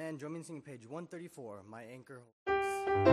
And Jomin Singh, page 134, my anchor holds.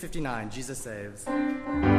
259, Jesus Saves.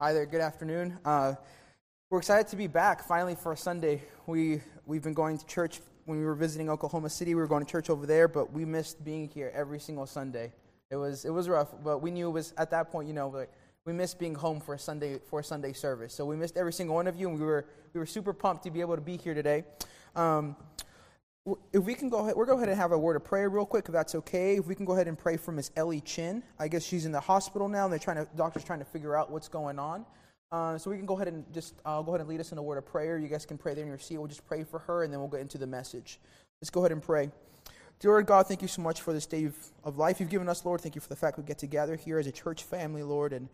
Hi there. Good afternoon. Uh, we're excited to be back finally for a Sunday. We we've been going to church when we were visiting Oklahoma City. We were going to church over there, but we missed being here every single Sunday. It was it was rough, but we knew it was at that point. You know, like we missed being home for a Sunday for a Sunday service. So we missed every single one of you, and we were we were super pumped to be able to be here today. Um, if we can go ahead, we'll go ahead and have a word of prayer real quick, if that's okay. If we can go ahead and pray for Miss Ellie Chin. I guess she's in the hospital now, and they're trying to doctors trying to figure out what's going on. Uh, so we can go ahead and just uh, go ahead and lead us in a word of prayer. You guys can pray there in your seat. We'll just pray for her, and then we'll get into the message. Let's go ahead and pray. Dear Lord God, thank you so much for this day of, life you've given us, Lord. Thank you for the fact we get together here as a church family, Lord, and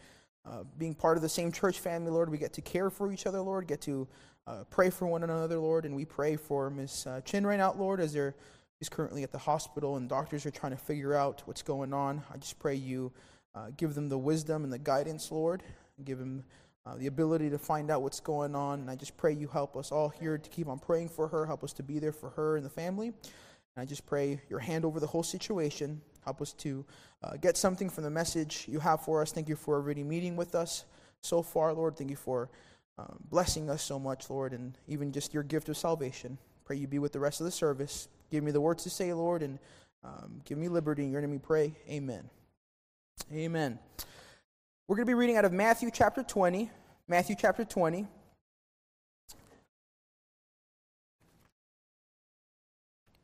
uh, being part of the same church family, Lord. We get to care for each other, Lord. Get to uh, pray for one another, Lord. And we pray for Miss uh, Chin right now, Lord, as they're she's currently at the hospital and doctors are trying to figure out what's going on. I just pray you uh, give them the wisdom and the guidance, Lord. Give them uh, the ability to find out what's going on. And I just pray you help us all here to keep on praying for her. Help us to be there for her and the family. And I just pray your hand over the whole situation. Help us to uh, get something from the message you have for us. Thank you for already meeting with us so far, Lord. Thank you for um, blessing us so much, Lord, and even just your gift of salvation. Pray you be with the rest of the service. Give me the words to say, Lord, and um, give me liberty in your name we pray. Amen. Amen. We're going to be reading out of Matthew chapter 20. Matthew chapter 20.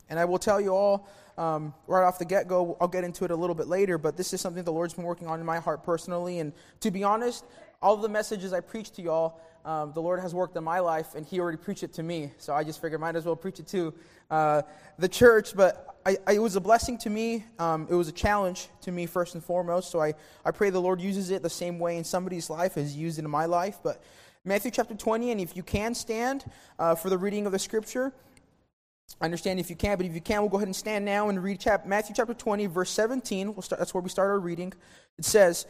And I will tell you all um, right off the get go, I'll get into it a little bit later, but this is something the Lord's been working on in my heart personally. And to be honest, all the messages I preach to y'all, um, the Lord has worked in my life, and He already preached it to me. So I just figured might as well preach it to uh, the church. But I, I, it was a blessing to me. Um, it was a challenge to me, first and foremost. So I, I pray the Lord uses it the same way in somebody's life as used it in my life. But Matthew chapter 20, and if you can stand uh, for the reading of the scripture, I understand if you can't, but if you can, we'll go ahead and stand now and read chap- Matthew chapter 20, verse 17. We'll start, that's where we start our reading. It says,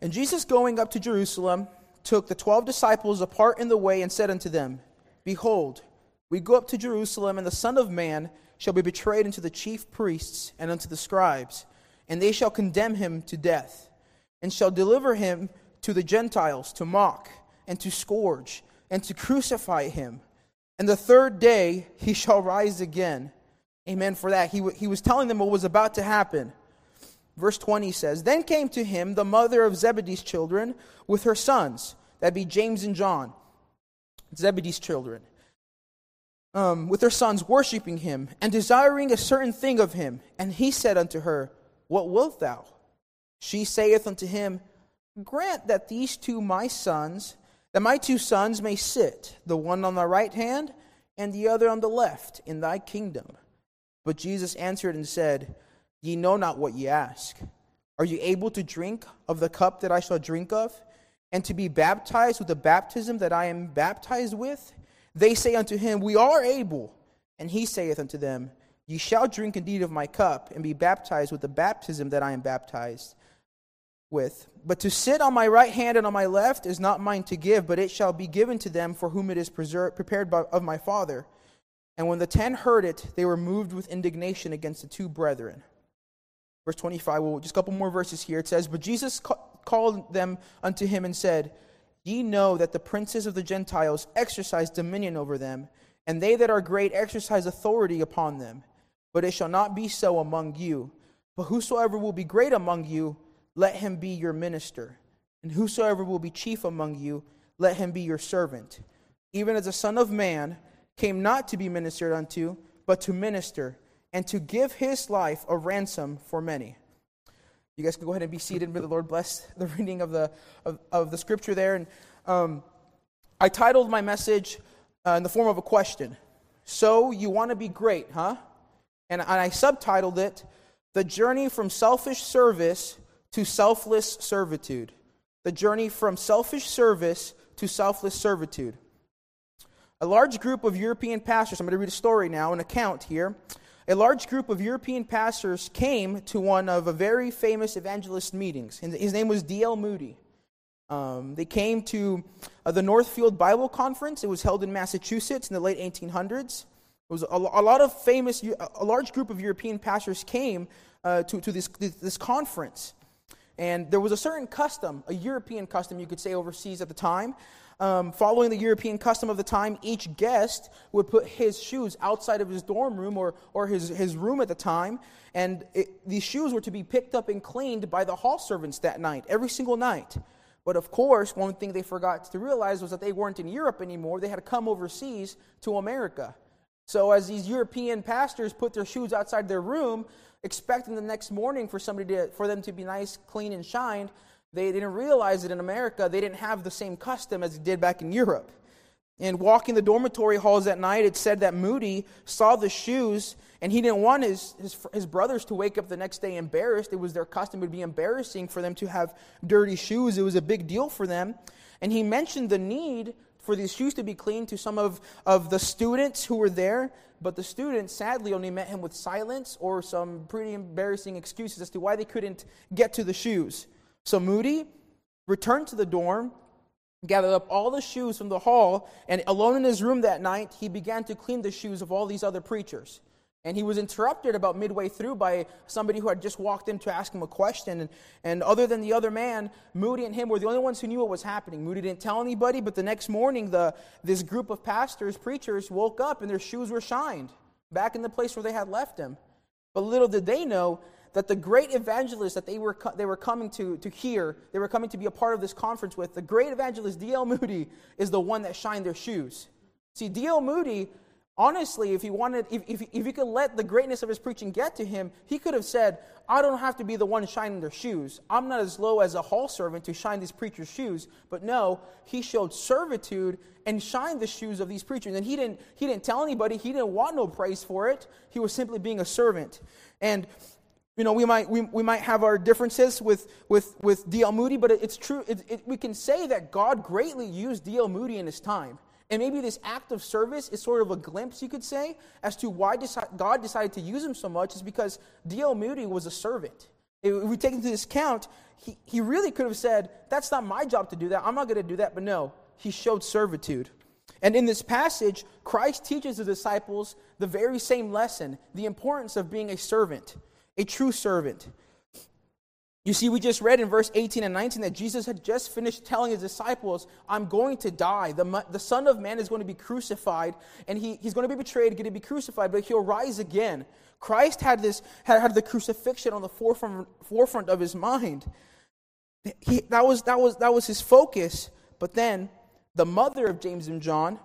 And Jesus going up to Jerusalem took the twelve disciples apart in the way and said unto them, Behold, we go up to Jerusalem, and the Son of Man shall be betrayed unto the chief priests and unto the scribes, and they shall condemn him to death, and shall deliver him to the Gentiles to mock, and to scourge, and to crucify him and the third day he shall rise again. Amen for that. He, w- he was telling them what was about to happen. Verse 20 says, Then came to him the mother of Zebedee's children with her sons, that be James and John, Zebedee's children, um, with her sons, worshiping him, and desiring a certain thing of him. And he said unto her, What wilt thou? She saith unto him, Grant that these two my sons that my two sons may sit, the one on the right hand and the other on the left, in thy kingdom. But Jesus answered and said, Ye know not what ye ask. Are ye able to drink of the cup that I shall drink of, and to be baptized with the baptism that I am baptized with? They say unto him, We are able. And he saith unto them, Ye shall drink indeed of my cup, and be baptized with the baptism that I am baptized with. But to sit on my right hand and on my left is not mine to give, but it shall be given to them for whom it is preserved, prepared by, of my Father. And when the ten heard it, they were moved with indignation against the two brethren. Verse 25, well, just a couple more verses here. It says, But Jesus ca- called them unto him and said, Ye know that the princes of the Gentiles exercise dominion over them, and they that are great exercise authority upon them. But it shall not be so among you. But whosoever will be great among you, let him be your minister. And whosoever will be chief among you, let him be your servant. Even as the Son of Man came not to be ministered unto, but to minister, and to give his life a ransom for many. You guys can go ahead and be seated. May the Lord bless the reading of the, of, of the scripture there. And um, I titled my message uh, in the form of a question. So you want to be great, huh? And, and I subtitled it, The Journey from Selfish Service to selfless servitude. The journey from selfish service to selfless servitude. A large group of European pastors, I'm going to read a story now, an account here. A large group of European pastors came to one of a very famous evangelist meetings. His name was D.L. Moody. Um, they came to uh, the Northfield Bible Conference. It was held in Massachusetts in the late 1800s. It was a, a lot of famous, a large group of European pastors came uh, to, to this, this conference. And there was a certain custom, a European custom, you could say, overseas at the time. Um, following the European custom of the time, each guest would put his shoes outside of his dorm room or, or his, his room at the time. And it, these shoes were to be picked up and cleaned by the hall servants that night, every single night. But of course, one thing they forgot to realize was that they weren't in Europe anymore. They had come overseas to America. So, as these European pastors put their shoes outside their room, expecting the next morning for somebody to, for them to be nice, clean, and shined, they didn't realize that in America they didn't have the same custom as they did back in Europe. And walking the dormitory halls at night, it said that Moody saw the shoes and he didn't want his, his, his, brothers to wake up the next day embarrassed. It was their custom. It would be embarrassing for them to have dirty shoes. It was a big deal for them. And he mentioned the need for these shoes to be cleaned to some of, of the students who were there but the students sadly only met him with silence or some pretty embarrassing excuses as to why they couldn't get to the shoes. So Moody returned to the dorm, gathered up all the shoes from the hall, and alone in his room that night, he began to clean the shoes of all these other preachers. And he was interrupted about midway through by somebody who had just walked in to ask him a question. And, and other than the other man, Moody and him were the only ones who knew what was happening. Moody didn't tell anybody, but the next morning, the, this group of pastors, preachers, woke up and their shoes were shined back in the place where they had left him. But little did they know that the great evangelist that they were, they were coming to, to hear, they were coming to be a part of this conference with, the great evangelist D.L. Moody is the one that shined their shoes. See, D.L. Moody Honestly, if he wanted, if, if, if he could let the greatness of his preaching get to him, he could have said, I don't have to be the one shining their shoes. I'm not as low as a hall servant to shine these preachers' shoes. But no, he showed servitude and shined the shoes of these preachers. And he didn't, he didn't tell anybody, he didn't want no praise for it. He was simply being a servant. And you know, we might, we, we might have our differences with, with, with D.L. Moody, but it's true. It, it, we can say that God greatly used D.L. Moody in his time. And maybe this act of service is sort of a glimpse, you could say, as to why deci- God decided to use him so much, is because D.L. Moody was a servant. If we take into this account, he, he really could have said, That's not my job to do that. I'm not going to do that. But no, he showed servitude. And in this passage, Christ teaches the disciples the very same lesson the importance of being a servant a true servant. You see, we just read in verse 18 and 19 that Jesus had just finished telling his disciples, I'm going to die. The, the Son of Man is going to be crucified, and he, he's going to be betrayed, going to be crucified, but he'll rise again. Christ had, this, had, had the crucifixion on the forefront, forefront of his mind. He, that, was, that, was, that was his focus. But then the mother of James and John,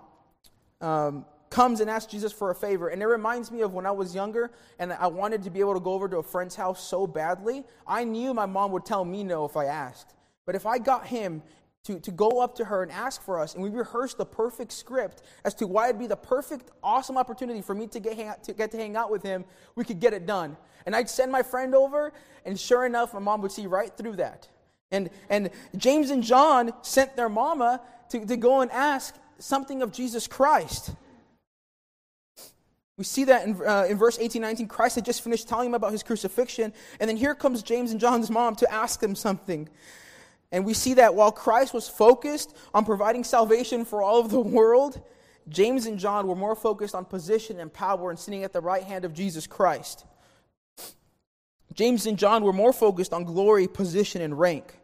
um, comes and asks Jesus for a favor. And it reminds me of when I was younger and I wanted to be able to go over to a friend's house so badly. I knew my mom would tell me no if I asked. But if I got him to, to go up to her and ask for us, and we rehearsed the perfect script as to why it'd be the perfect, awesome opportunity for me to get, hang to get to hang out with him, we could get it done. And I'd send my friend over, and sure enough, my mom would see right through that. And, and James and John sent their mama to, to go and ask something of Jesus Christ. We see that in, uh, in verse 18, 19. Christ had just finished telling him about his crucifixion. And then here comes James and John's mom to ask them something. And we see that while Christ was focused on providing salvation for all of the world, James and John were more focused on position and power and sitting at the right hand of Jesus Christ. James and John were more focused on glory, position, and rank.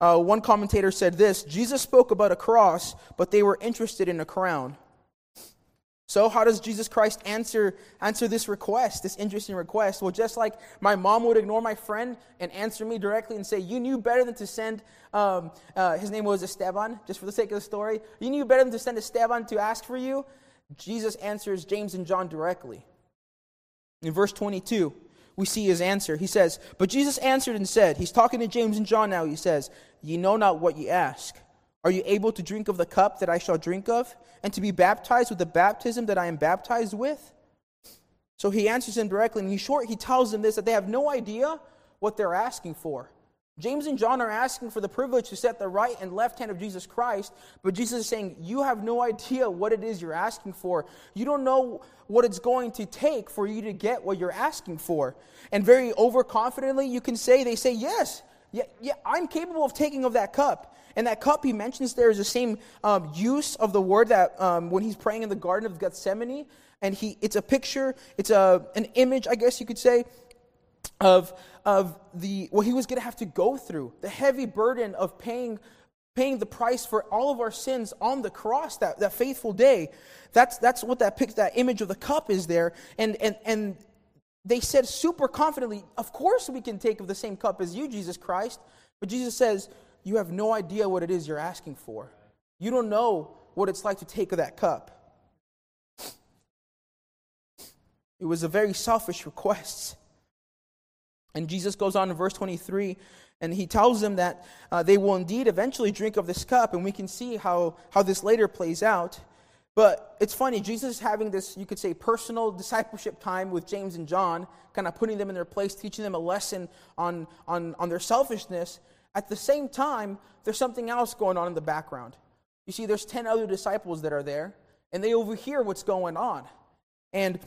Uh, one commentator said this Jesus spoke about a cross, but they were interested in a crown. So, how does Jesus Christ answer, answer this request, this interesting request? Well, just like my mom would ignore my friend and answer me directly and say, You knew better than to send, um, uh, his name was Esteban, just for the sake of the story. You knew better than to send Esteban to ask for you. Jesus answers James and John directly. In verse 22, we see his answer. He says, But Jesus answered and said, He's talking to James and John now. He says, Ye know not what ye ask. Are you able to drink of the cup that I shall drink of, and to be baptized with the baptism that I am baptized with? So he answers them directly, and in short, he tells them this that they have no idea what they're asking for. James and John are asking for the privilege to set the right and left hand of Jesus Christ, but Jesus is saying, You have no idea what it is you're asking for. You don't know what it's going to take for you to get what you're asking for. And very overconfidently, you can say, They say, Yes, yeah, yeah, I'm capable of taking of that cup. And that cup he mentions there is the same um, use of the word that um, when he's praying in the Garden of Gethsemane, and he, it's a picture, it's a, an image, I guess you could say, of, of the, what he was going to have to go through, the heavy burden of paying, paying the price for all of our sins on the cross that, that faithful day. That's, that's what that, pic, that image of the cup is there. And, and, and they said super confidently, Of course we can take of the same cup as you, Jesus Christ. But Jesus says, you have no idea what it is you're asking for. You don't know what it's like to take that cup. It was a very selfish request. And Jesus goes on in verse 23 and he tells them that uh, they will indeed eventually drink of this cup, and we can see how, how this later plays out. But it's funny, Jesus is having this, you could say, personal discipleship time with James and John, kind of putting them in their place, teaching them a lesson on, on, on their selfishness. At the same time, there's something else going on in the background. You see, there's 10 other disciples that are there, and they overhear what's going on. And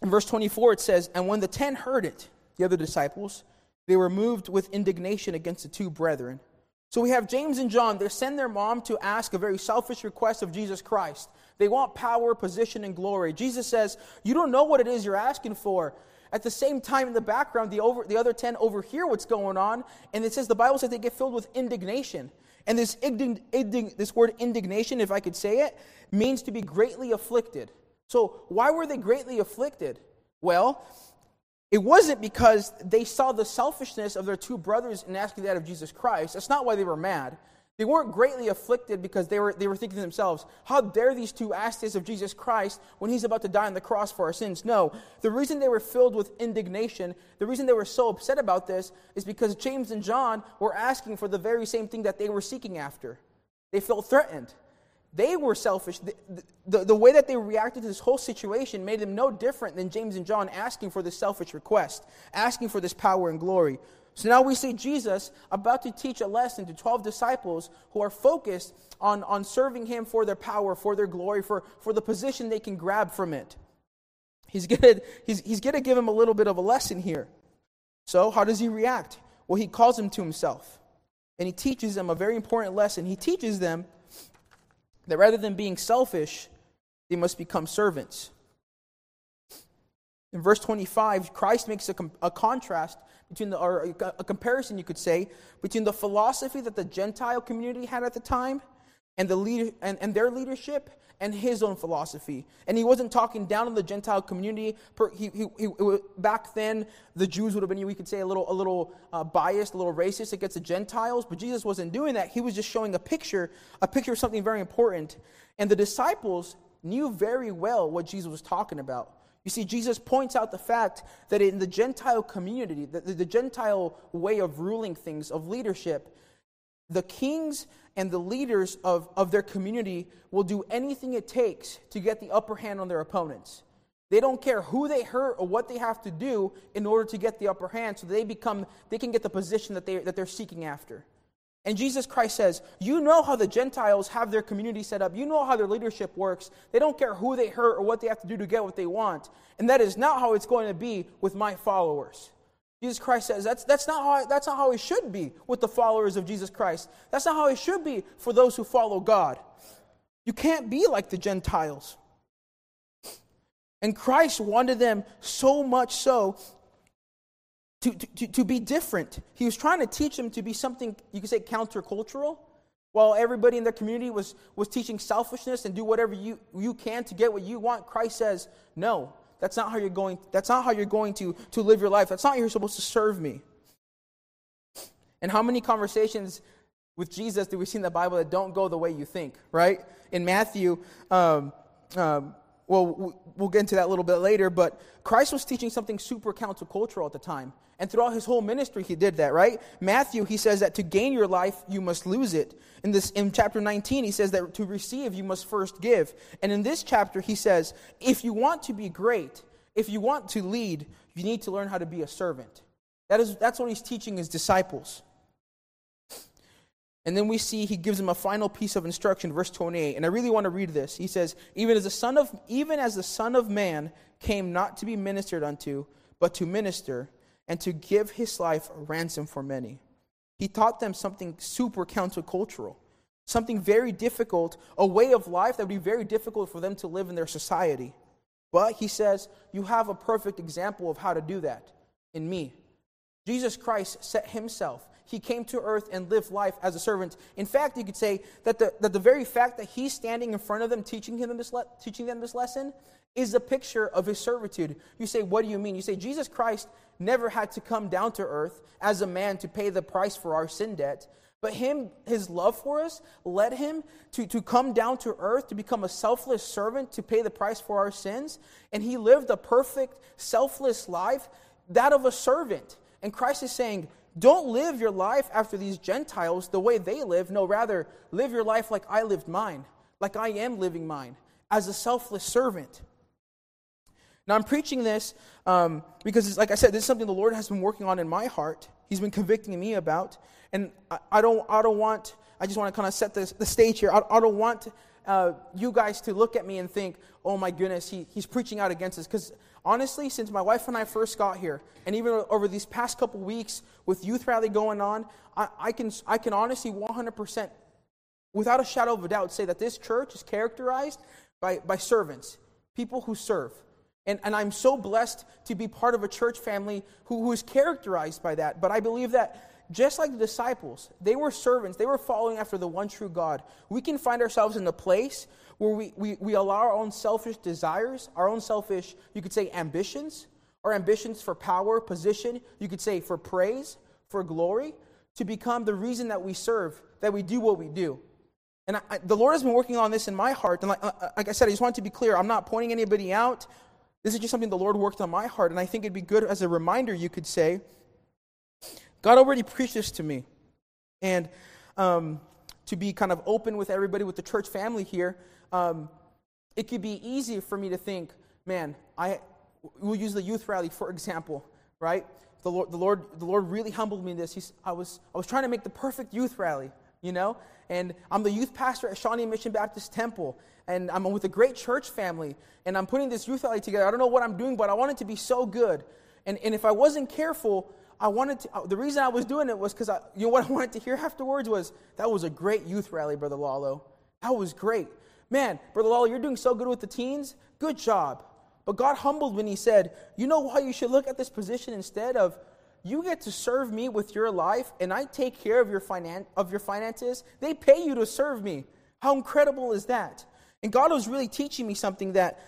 in verse 24, it says, And when the 10 heard it, the other disciples, they were moved with indignation against the two brethren. So we have James and John. They send their mom to ask a very selfish request of Jesus Christ. They want power, position, and glory. Jesus says, You don't know what it is you're asking for. At the same time, in the background, the, over, the other 10 overhear what's going on, and it says the Bible says they get filled with indignation. And this, indig, this word indignation, if I could say it, means to be greatly afflicted. So, why were they greatly afflicted? Well, it wasn't because they saw the selfishness of their two brothers in asking that of Jesus Christ. That's not why they were mad. They weren't greatly afflicted because they were, they were thinking to themselves, how dare these two ask this of Jesus Christ when he's about to die on the cross for our sins? No. The reason they were filled with indignation, the reason they were so upset about this, is because James and John were asking for the very same thing that they were seeking after. They felt threatened. They were selfish. The, the, the, way that they reacted to this whole situation made them no different than James and John asking for this selfish request, asking for this power and glory. So now we see Jesus about to teach a lesson to 12 disciples who are focused on, on serving him for their power, for their glory, for, for the position they can grab from it. He's going he's, he's to give him a little bit of a lesson here. So, how does he react? Well, he calls him to himself. And he teaches them a very important lesson. He teaches them that rather than being selfish, they must become servants. In verse 25, Christ makes a, a contrast between the, or a, comparison, you could say, between the philosophy that the Gentile community had at the time and, the leader, and, and their leadership and his own philosophy. And he wasn't talking down on the Gentile community. He, he, he, back then, the Jews would have been, we could say, a little, a little uh, biased, a little racist against the Gentiles. But Jesus wasn't doing that. He was just showing a picture, a picture of something very important. And the disciples knew very well what Jesus was talking about. You see, Jesus points out the fact that in the Gentile community, the, the, the, Gentile way of ruling things, of leadership, the kings and the leaders of, of their community will do anything it takes to get the upper hand on their opponents. They don't care who they hurt or what they have to do in order to get the upper hand so they become they can get the position that they that they're seeking after. And Jesus Christ says, You know how the Gentiles have their community set up. You know how their leadership works. They don't care who they hurt or what they have to do to get what they want. And that is not how it's going to be with my followers. Jesus Christ says that's, that's, not how, that's not how it should be with the followers of Jesus Christ. That's not how it should be for those who follow God. You can't be like the Gentiles. And Christ wanted them so much so to, to, to be different. He was trying to teach them to be something, you could say, countercultural. While everybody in their community was, was teaching selfishness and do whatever you, you can to get what you want, Christ says, no, that's not how you're going, that's not how you're going to, to live your life. That's not how you're supposed to serve me. And how many conversations with Jesus do we see in the Bible that don't go the way you think, right? In Matthew, um, um, well, we'll get into that a little bit later, but Christ was teaching something super countercultural at the time. And throughout his whole ministry, he did that, right? Matthew, he says that to gain your life, you must lose it. In, this, in chapter 19, he says that to receive, you must first give. And in this chapter, he says, if you want to be great, if you want to lead, you need to learn how to be a servant. That is, that's what he's teaching his disciples. And then we see he gives them a final piece of instruction, verse 28. And I really want to read this. He says, Even as the Son of even as the Son of Man came not to be ministered unto, but to minister, and to give his life a ransom for many. He taught them something super countercultural, something very difficult, a way of life that would be very difficult for them to live in their society. But he says, You have a perfect example of how to do that in me. Jesus Christ set himself he came to earth and lived life as a servant. In fact, you could say that the, that the very fact that he's standing in front of them teaching, him this le- teaching them this lesson is a picture of his servitude. You say, What do you mean? You say, Jesus Christ never had to come down to earth as a man to pay the price for our sin debt. But him, his love for us led him to, to come down to earth to become a selfless servant to pay the price for our sins. And he lived a perfect, selfless life, that of a servant. And Christ is saying, don't live your life after these Gentiles the way they live. No, rather, live your life like I lived mine, like I am living mine, as a selfless servant. Now, I'm preaching this um, because, like I said, this is something the Lord has been working on in my heart. He's been convicting me about. And I, I don't, I don't want, I just want to kind of set this, the stage here. I, I don't want uh, you guys to look at me and think, oh my goodness, he, he's preaching out against us. Because honestly, since my wife and I first got here, and even over these past couple weeks with Youth Rally going on, I, I, can, I can honestly 100%, without a shadow of a doubt, say that this church is characterized by, by servants, people who serve. And, and I'm so blessed to be part of a church family who, who is characterized by that. But I believe that just like the disciples, they were servants, they were following after the one true God. We can find ourselves in a place where we, we, we allow our own selfish desires, our own selfish, you could say, ambitions, our ambitions for power, position, you could say for praise, for glory, to become the reason that we serve, that we do what we do. And I, I, the Lord has been working on this in my heart. And like, uh, like I said, I just want to be clear. I'm not pointing anybody out. This is just something the Lord worked on my heart. And I think it'd be good as a reminder, you could say, God already preached this to me. And um, to be kind of open with everybody, with the church family here, um, it could be easy for me to think, man, I will use the youth rally for example, right? The Lord, the Lord, the Lord really humbled me in this. He's, I, was, I was trying to make the perfect youth rally, you know? And I'm the youth pastor at Shawnee Mission Baptist Temple. And I'm with a great church family. And I'm putting this youth rally together. I don't know what I'm doing, but I want it to be so good. And, and if I wasn't careful, I wanted to, the reason I was doing it was because I, you know what I wanted to hear afterwards was, that was a great youth rally, Brother Lalo. That was great. Man, Brother Lalo, you're doing so good with the teens. Good job. But God humbled when He said, You know why you should look at this position instead of you get to serve me with your life and I take care of your, finan- of your finances? They pay you to serve me. How incredible is that? And God was really teaching me something that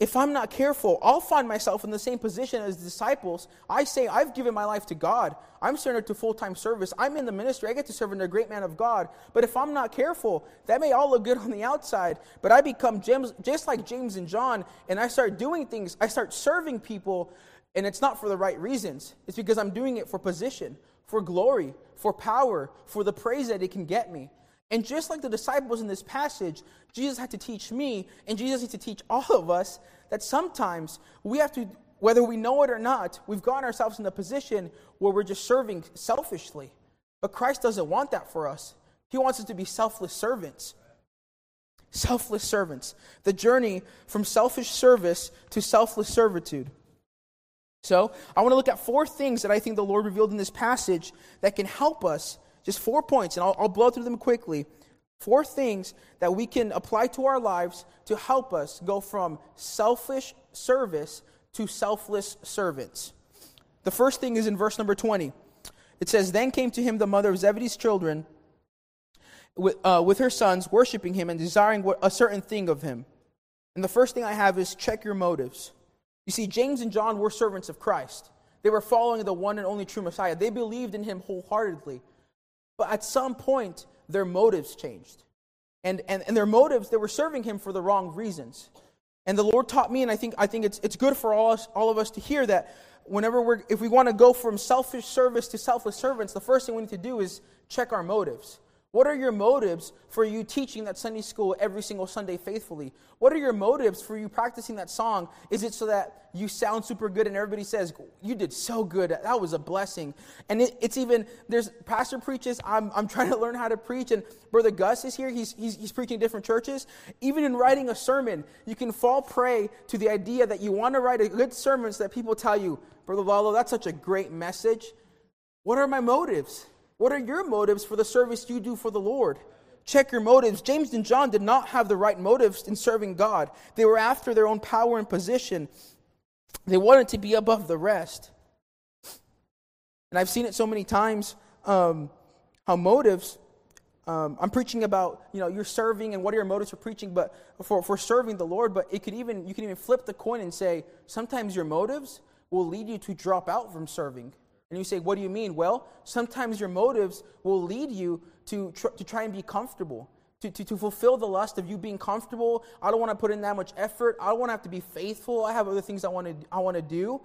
if I'm not careful, I'll find myself in the same position as disciples. I say, I've given my life to God. I'm surrendered to full time service. I'm in the ministry. I get to serve under a great man of God. But if I'm not careful, that may all look good on the outside, but I become James, just like James and John, and I start doing things. I start serving people, and it's not for the right reasons. It's because I'm doing it for position, for glory, for power, for the praise that it can get me. And just like the disciples in this passage, Jesus had to teach me, and Jesus needs to teach all of us that sometimes we have to, whether we know it or not, we've gotten ourselves in a position where we're just serving selfishly. But Christ doesn't want that for us. He wants us to be selfless servants. Selfless servants. The journey from selfish service to selfless servitude. So, I want to look at four things that I think the Lord revealed in this passage that can help us just four points, and I'll, I'll blow through them quickly. Four things that we can apply to our lives to help us go from selfish service to selfless servants. The first thing is in verse number 20. It says, Then came to him the mother of Zebedee's children with, uh, with her sons, worshiping him and desiring a certain thing of him. And the first thing I have is check your motives. You see, James and John were servants of Christ. They were following the one and only true Messiah. They believed in him wholeheartedly. But at some point, their motives changed. And, and, and their motives, they were serving him for the wrong reasons. And the Lord taught me, and I think, I think it's, it's good for all, us, all of us to hear that whenever we're, if we want to go from selfish service to selfless servants, the first thing we need to do is check our motives. What are your motives for you teaching that Sunday school every single Sunday faithfully? What are your motives for you practicing that song? Is it so that you sound super good and everybody says, You did so good? That was a blessing. And it, it's even, there's pastor preaches, I'm, I'm trying to learn how to preach, and Brother Gus is here, he's, he's, he's preaching different churches. Even in writing a sermon, you can fall prey to the idea that you want to write a good sermon so that people tell you, Brother Lalo, that's such a great message. What are my motives? What are your motives for the service you do for the Lord? Check your motives. James and John did not have the right motives in serving God. They were after their own power and position. They wanted to be above the rest. And I've seen it so many times um, how motives, um, I'm preaching about, you know, you're serving and what are your motives for preaching, but for, for serving the Lord, but it could even, you can even flip the coin and say, sometimes your motives will lead you to drop out from serving. And you say, What do you mean? Well, sometimes your motives will lead you to, tr- to try and be comfortable, to, to, to fulfill the lust of you being comfortable. I don't want to put in that much effort. I don't want to have to be faithful. I have other things I want to, I want to do.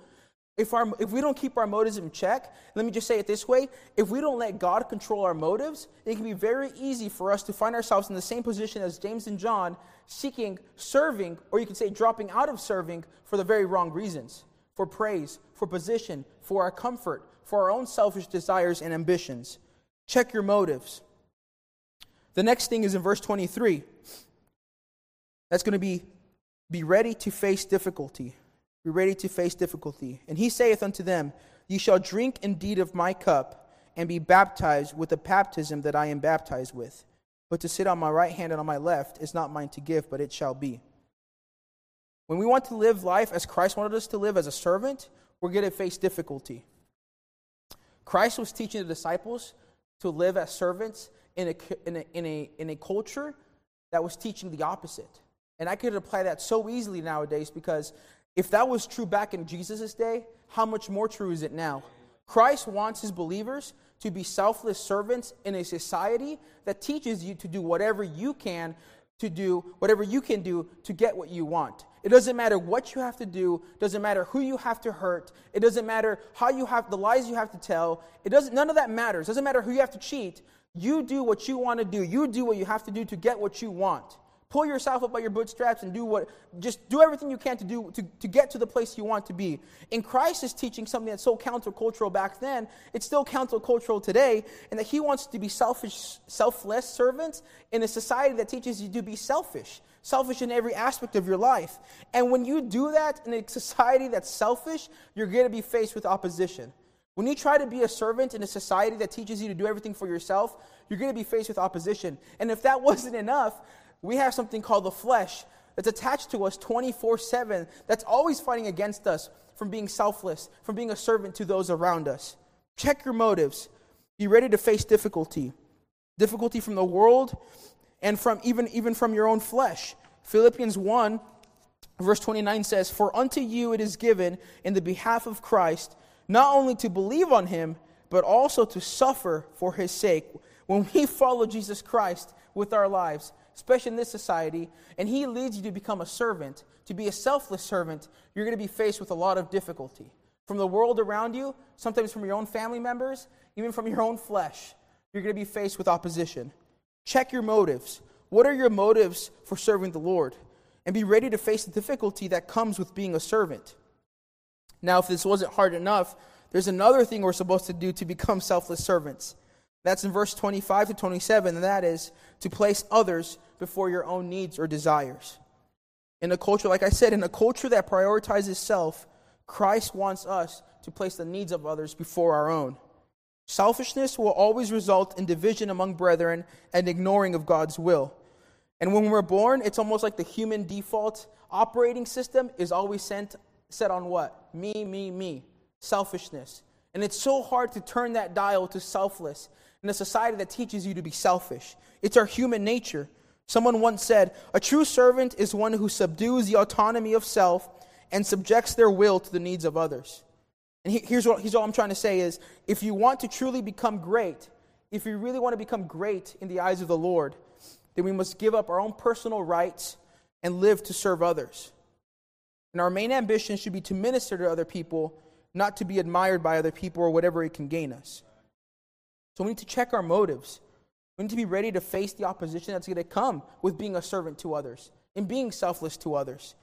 If, our, if we don't keep our motives in check, let me just say it this way if we don't let God control our motives, it can be very easy for us to find ourselves in the same position as James and John, seeking, serving, or you could say dropping out of serving for the very wrong reasons for praise, for position, for our comfort, for our own selfish desires and ambitions. Check your motives. The next thing is in verse 23. That's going to be be ready to face difficulty. Be ready to face difficulty. And he saith unto them, Ye shall drink indeed of my cup, and be baptized with the baptism that I am baptized with. But to sit on my right hand and on my left is not mine to give, but it shall be. When we want to live life as Christ wanted us to live as a servant, we're going to face difficulty. Christ was teaching the disciples to live as servants in a, in a, in a, in a culture that was teaching the opposite. And I could apply that so easily nowadays because if that was true back in Jesus' day, how much more true is it now? Christ wants his believers to be selfless servants in a society that teaches you to do whatever you can to do whatever you can do to get what you want. It doesn't matter what you have to do, it doesn't matter who you have to hurt, it doesn't matter how you have the lies you have to tell. It doesn't none of that matters. It doesn't matter who you have to cheat. You do what you want to do. You do what you have to do to get what you want. Pull yourself up by your bootstraps and do what, just do everything you can to do to, to get to the place you want to be. And Christ is teaching something that's so countercultural back then, it's still countercultural today, and that he wants to be selfish, selfless servants in a society that teaches you to be selfish. Selfish in every aspect of your life. And when you do that in a society that's selfish, you're going to be faced with opposition. When you try to be a servant in a society that teaches you to do everything for yourself, you're going to be faced with opposition. And if that wasn't enough, we have something called the flesh that's attached to us 24 7, that's always fighting against us from being selfless, from being a servant to those around us. Check your motives. Be ready to face difficulty. Difficulty from the world and from even, even from your own flesh. Philippians 1, verse 29 says, For unto you it is given in the behalf of Christ, not only to believe on him, but also to suffer for his sake. When we follow Jesus Christ with our lives, especially in this society, and He leads you to become a servant, to be a selfless servant, you're going to be faced with a lot of difficulty. From the world around you, sometimes from your own family members, even from your own flesh, you're going to be faced with opposition. Check your motives. What are your motives for serving the Lord? And be ready to face the difficulty that comes with being a servant. Now, if this wasn't hard enough, there's another thing we're supposed to do to become selfless servants. That's in verse 25 to 27, and that is to place others before your own needs or desires. In a culture, like I said, in a culture that prioritizes self, Christ wants us to place the needs of others before our own. Selfishness will always result in division among brethren and ignoring of God's will. And when we're born, it's almost like the human default operating system is always sent, set on what? Me, me, me. Selfishness. And it's so hard to turn that dial to selfless in a society that teaches you to be selfish. It's our human nature. Someone once said, A true servant is one who subdues the autonomy of self and subjects their will to the needs of others. And here's what, here's what I'm trying to say is if you want to truly become great, if you really want to become great in the eyes of the Lord, then we must give up our own personal rights and live to serve others. And our main ambition should be to minister to other people, not to be admired by other people or whatever it can gain us. So we need to check our motives. We need to be ready to face the opposition that's going to come with being a servant to others and being selfless to others.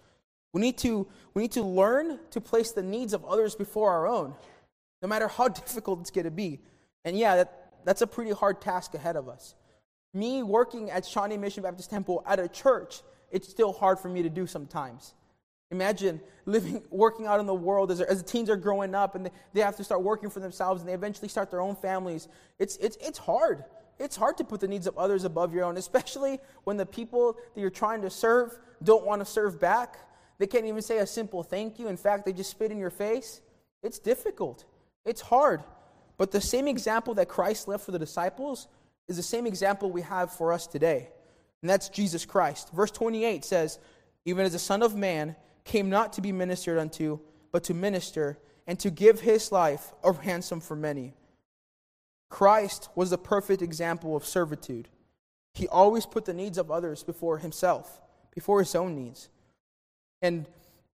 We need to, we need to learn to place the needs of others before our own, no matter how difficult it's going to be. And yeah, that, that's a pretty hard task ahead of us. Me working at Shawnee Mission Baptist Temple at a church, it's still hard for me to do sometimes. Imagine living, working out in the world as, as the teens are growing up and they, they have to start working for themselves and they eventually start their own families. It's, it's, it's hard. It's hard to put the needs of others above your own, especially when the people that you're trying to serve don't want to serve back. They can't even say a simple thank you. In fact, they just spit in your face. It's difficult. It's hard. But the same example that Christ left for the disciples is the same example we have for us today. And that's Jesus Christ. Verse 28 says, Even as the Son of Man, came not to be ministered unto, but to minister and to give his life a ransom for many. Christ was the perfect example of servitude. He always put the needs of others before himself, before his own needs. And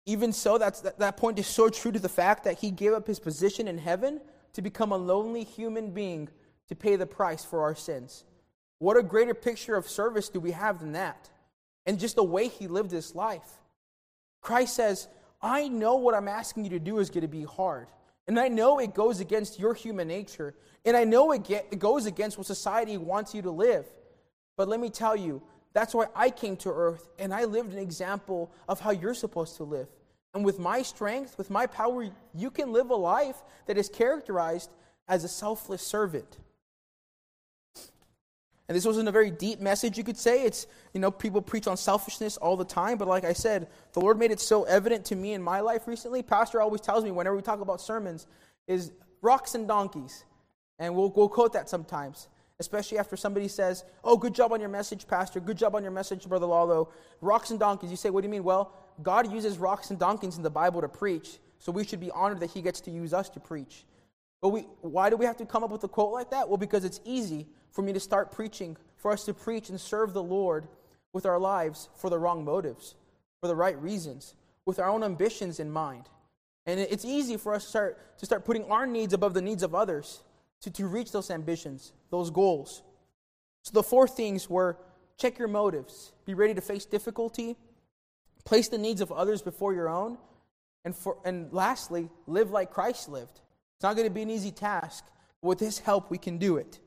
even so, that's, that, that point is so true to the fact that he gave up his position in heaven to become a lonely human being to pay the price for our sins. What a greater picture of service do we have than that? And just the way he lived his life. Christ says, I know what I'm asking you to do is going to be hard. And I know it goes against your human nature. And I know it, get, it goes against what society wants you to live. But let me tell you, that's why I came to earth and I lived an example of how you're supposed to live. And with my strength, with my power, you can live a life that is characterized as a selfless servant. And this wasn't a very deep message, you could say. It's, you know, people preach on selfishness all the time, but like I said, the Lord made it so evident to me in my life recently. Pastor always tells me whenever we talk about sermons is rocks and donkeys. And we'll, we'll quote that sometimes, especially after somebody says, Oh, good job on your message, Pastor. Good job on your message, Brother Lalo. Rocks and donkeys. You say, What do you mean? Well, God uses rocks and donkeys in the Bible to preach, so we should be honored that He gets to use us to preach. But we, why do we have to come up with a quote like that? Well, because it's easy for me to start preaching, for us to preach and serve the Lord with our lives for the wrong motives, for the right reasons, with our own ambitions in mind. And it's easy for us to start, to start putting our needs above the needs of others to, to reach those ambitions, those goals. So the four things were check your motives, be ready to face difficulty, place the needs of others before your own, and, for, and lastly, live like Christ lived. It's not going to be an easy task, but with His help, we can do it.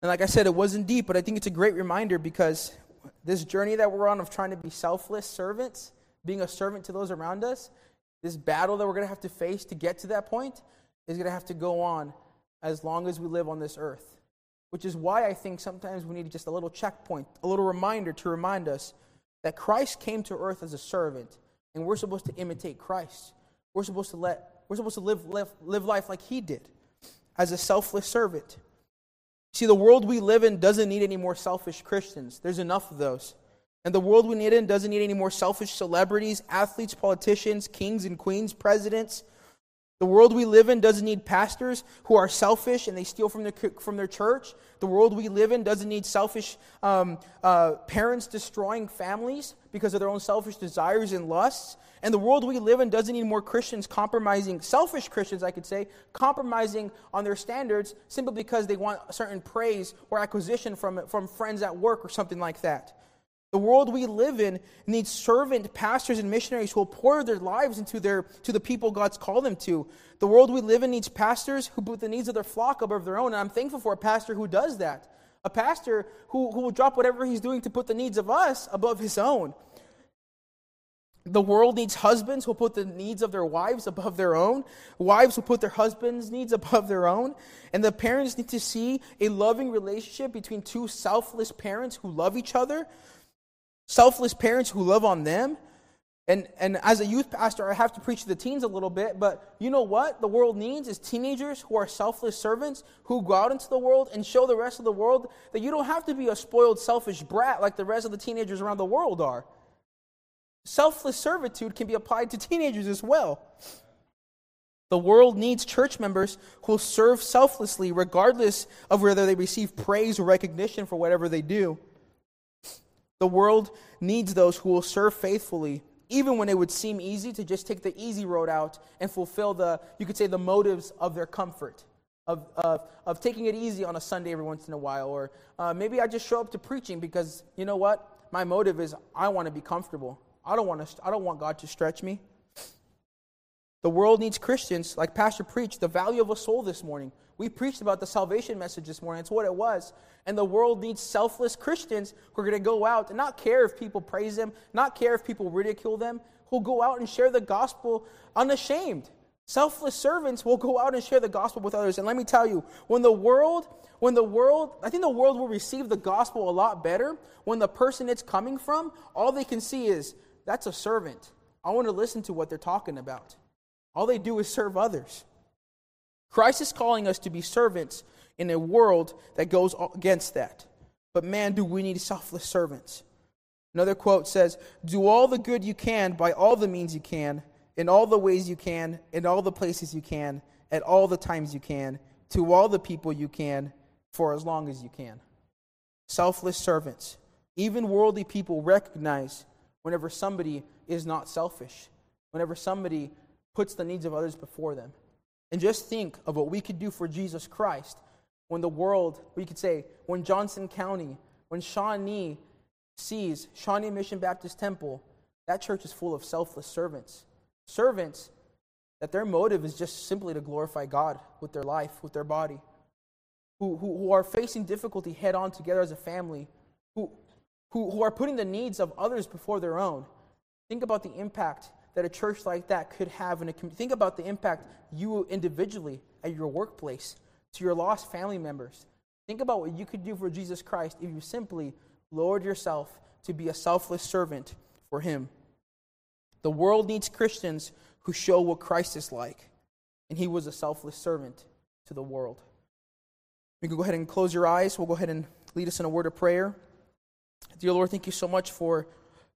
And like I said, it wasn't deep, but I think it's a great reminder because this journey that we're on of trying to be selfless servants, being a servant to those around us, this battle that we're going to have to face to get to that point is going to have to go on as long as we live on this earth. Which is why I think sometimes we need just a little checkpoint, a little reminder to remind us that Christ came to earth as a servant, and we're supposed to imitate Christ. We're supposed to let we're supposed to live, live, live life like he did, as a selfless servant. See, the world we live in doesn't need any more selfish Christians. There's enough of those. And the world we need in doesn't need any more selfish celebrities, athletes, politicians, kings and queens, presidents. The world we live in doesn't need pastors who are selfish and they steal from their, from their church. The world we live in doesn't need selfish um, uh, parents destroying families because of their own selfish desires and lusts. And the world we live in doesn't need more Christians compromising, selfish Christians, I could say, compromising on their standards simply because they want certain praise or acquisition from, from friends at work or something like that. The world we live in needs servant pastors and missionaries who will pour their lives into their, to the people God's called them to. The world we live in needs pastors who put the needs of their flock above their own. And I'm thankful for a pastor who does that. A pastor who, who will drop whatever he's doing to put the needs of us above his own. The world needs husbands who put the needs of their wives above their own, wives who put their husbands' needs above their own. And the parents need to see a loving relationship between two selfless parents who love each other, selfless parents who love on them. And, and as a youth pastor, I have to preach to the teens a little bit, but you know what the world needs is teenagers who are selfless servants who go out into the world and show the rest of the world that you don't have to be a spoiled, selfish brat like the rest of the teenagers around the world are. Selfless servitude can be applied to teenagers as well. The world needs church members who will serve selflessly, regardless of whether they receive praise or recognition for whatever they do. The world needs those who will serve faithfully, even when it would seem easy to just take the easy road out and fulfill the, you could say, the motives of their comfort, of, of, of taking it easy on a Sunday every once in a while. Or uh, maybe I just show up to preaching because, you know what? My motive is I want to be comfortable. I don't want, to, I don't want God to stretch me. The world needs Christians, like Pastor preached, the value of a soul this morning. We preached about the salvation message this morning. It's what it was. And the world needs selfless Christians who are going to go out and not care if people praise them, not care if people ridicule them, who'll go out and share the gospel unashamed. Selfless servants will go out and share the gospel with others. And let me tell you, when the world, when the world, I think the world will receive the gospel a lot better when the person it's coming from, all they can see is, that's a servant. I want to listen to what they're talking about. All they do is serve others. Christ is calling us to be servants in a world that goes against that. But man, do we need selfless servants. Another quote says, Do all the good you can by all the means you can, in all the ways you can, in all the places you can, at all the times you can, to all the people you can, for as long as you can. Selfless servants. Even worldly people recognize whenever somebody is not selfish, whenever somebody puts the needs of others before them. And just think of what we could do for Jesus Christ when the world, we could say, when Johnson County, when Shawnee sees Shawnee Mission Baptist Temple, that church is full of selfless servants. Servants that their motive is just simply to glorify God with their life, with their body, who, who, who are facing difficulty head on together as a family, who, who, who are putting the needs of others before their own. Think about the impact that a church like that could have in a community. Think about the impact you individually at your workplace, to your lost family members. Think about what you could do for Jesus Christ if you simply lowered yourself to be a selfless servant for Him. The world needs Christians who show what Christ is like, and He was a selfless servant to the world. You can go ahead and close your eyes. We'll go ahead and lead us in a word of prayer. Dear Lord, thank you so much for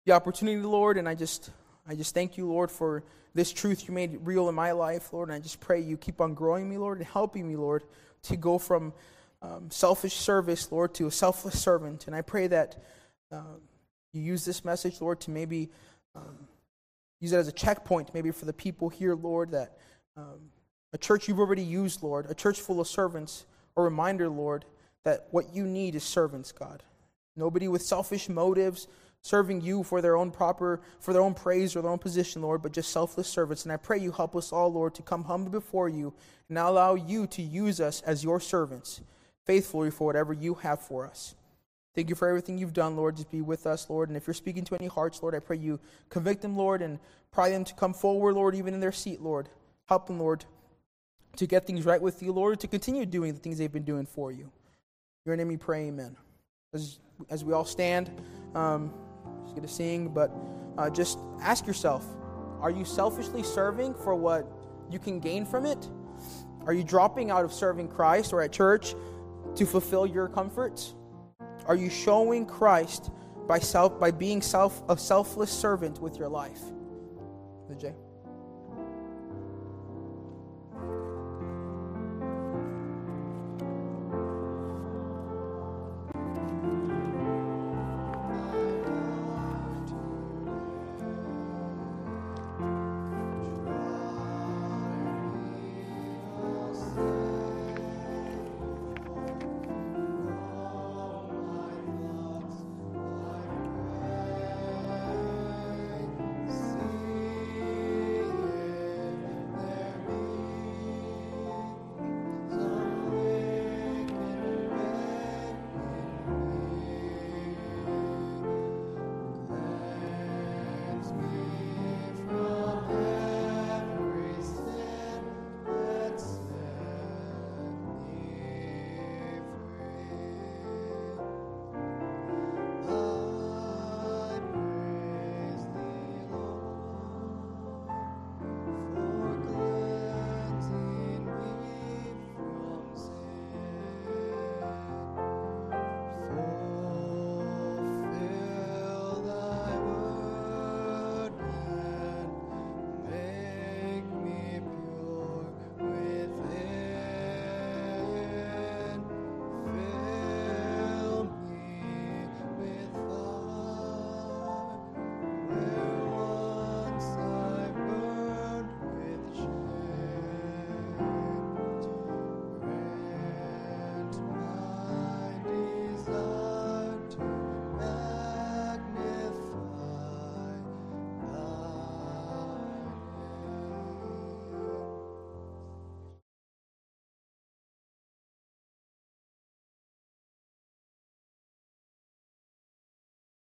the opportunity, Lord, and I just I just thank you, Lord, for this truth you made real in my life, Lord. And I just pray you keep on growing me, Lord, and helping me, Lord, to go from um, selfish service, Lord, to a selfless servant. And I pray that uh, you use this message, Lord, to maybe um, use it as a checkpoint, maybe for the people here, Lord, that um, a church you've already used, Lord, a church full of servants, a reminder, Lord, that what you need is servants, God. Nobody with selfish motives serving you for their own proper, for their own praise or their own position, Lord, but just selfless servants. And I pray you help us all, Lord, to come humble before you and allow you to use us as your servants faithfully for whatever you have for us. Thank you for everything you've done, Lord. Just be with us, Lord. And if you're speaking to any hearts, Lord, I pray you convict them, Lord, and pry them to come forward, Lord, even in their seat, Lord. Help them, Lord, to get things right with you, Lord, to continue doing the things they've been doing for you. Your name we pray, amen. As, as we all stand, um, just going to sing, but uh, just ask yourself are you selfishly serving for what you can gain from it? Are you dropping out of serving Christ or at church to fulfill your comforts? Are you showing Christ by self by being self a selfless servant with your life? The Jay.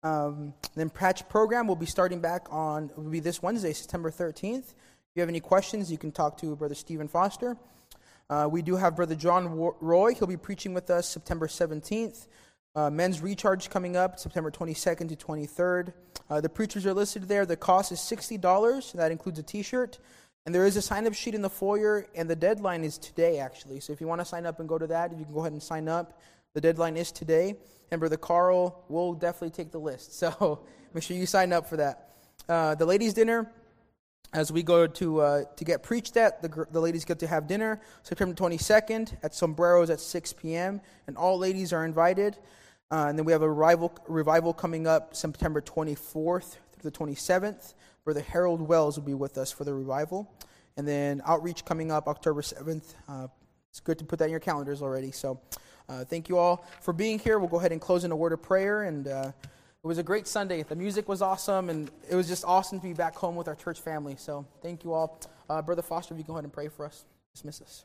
Um, then Patch program will be starting back on will be this Wednesday, September 13th. If you have any questions, you can talk to Brother Stephen Foster. Uh, we do have Brother John Roy. He'll be preaching with us September 17th. Uh, men's recharge coming up September 22nd to 23rd. Uh, the preachers are listed there. The cost is $60. That includes a T-shirt. And there is a sign-up sheet in the foyer, and the deadline is today, actually. So if you want to sign up and go to that, you can go ahead and sign up. The deadline is today. And Brother Carl will definitely take the list. So make sure you sign up for that. Uh, the ladies' dinner, as we go to uh, to get preached at, the, the ladies get to have dinner September 22nd at Sombreros at 6 p.m. And all ladies are invited. Uh, and then we have a revival, revival coming up September 24th through the 27th. Brother Harold Wells will be with us for the revival. And then outreach coming up October 7th. Uh, it's good to put that in your calendars already. So uh, thank you all for being here. We'll go ahead and close in a word of prayer. And uh, it was a great Sunday. The music was awesome, and it was just awesome to be back home with our church family. So thank you all. Uh, Brother Foster, if you go ahead and pray for us, dismiss us.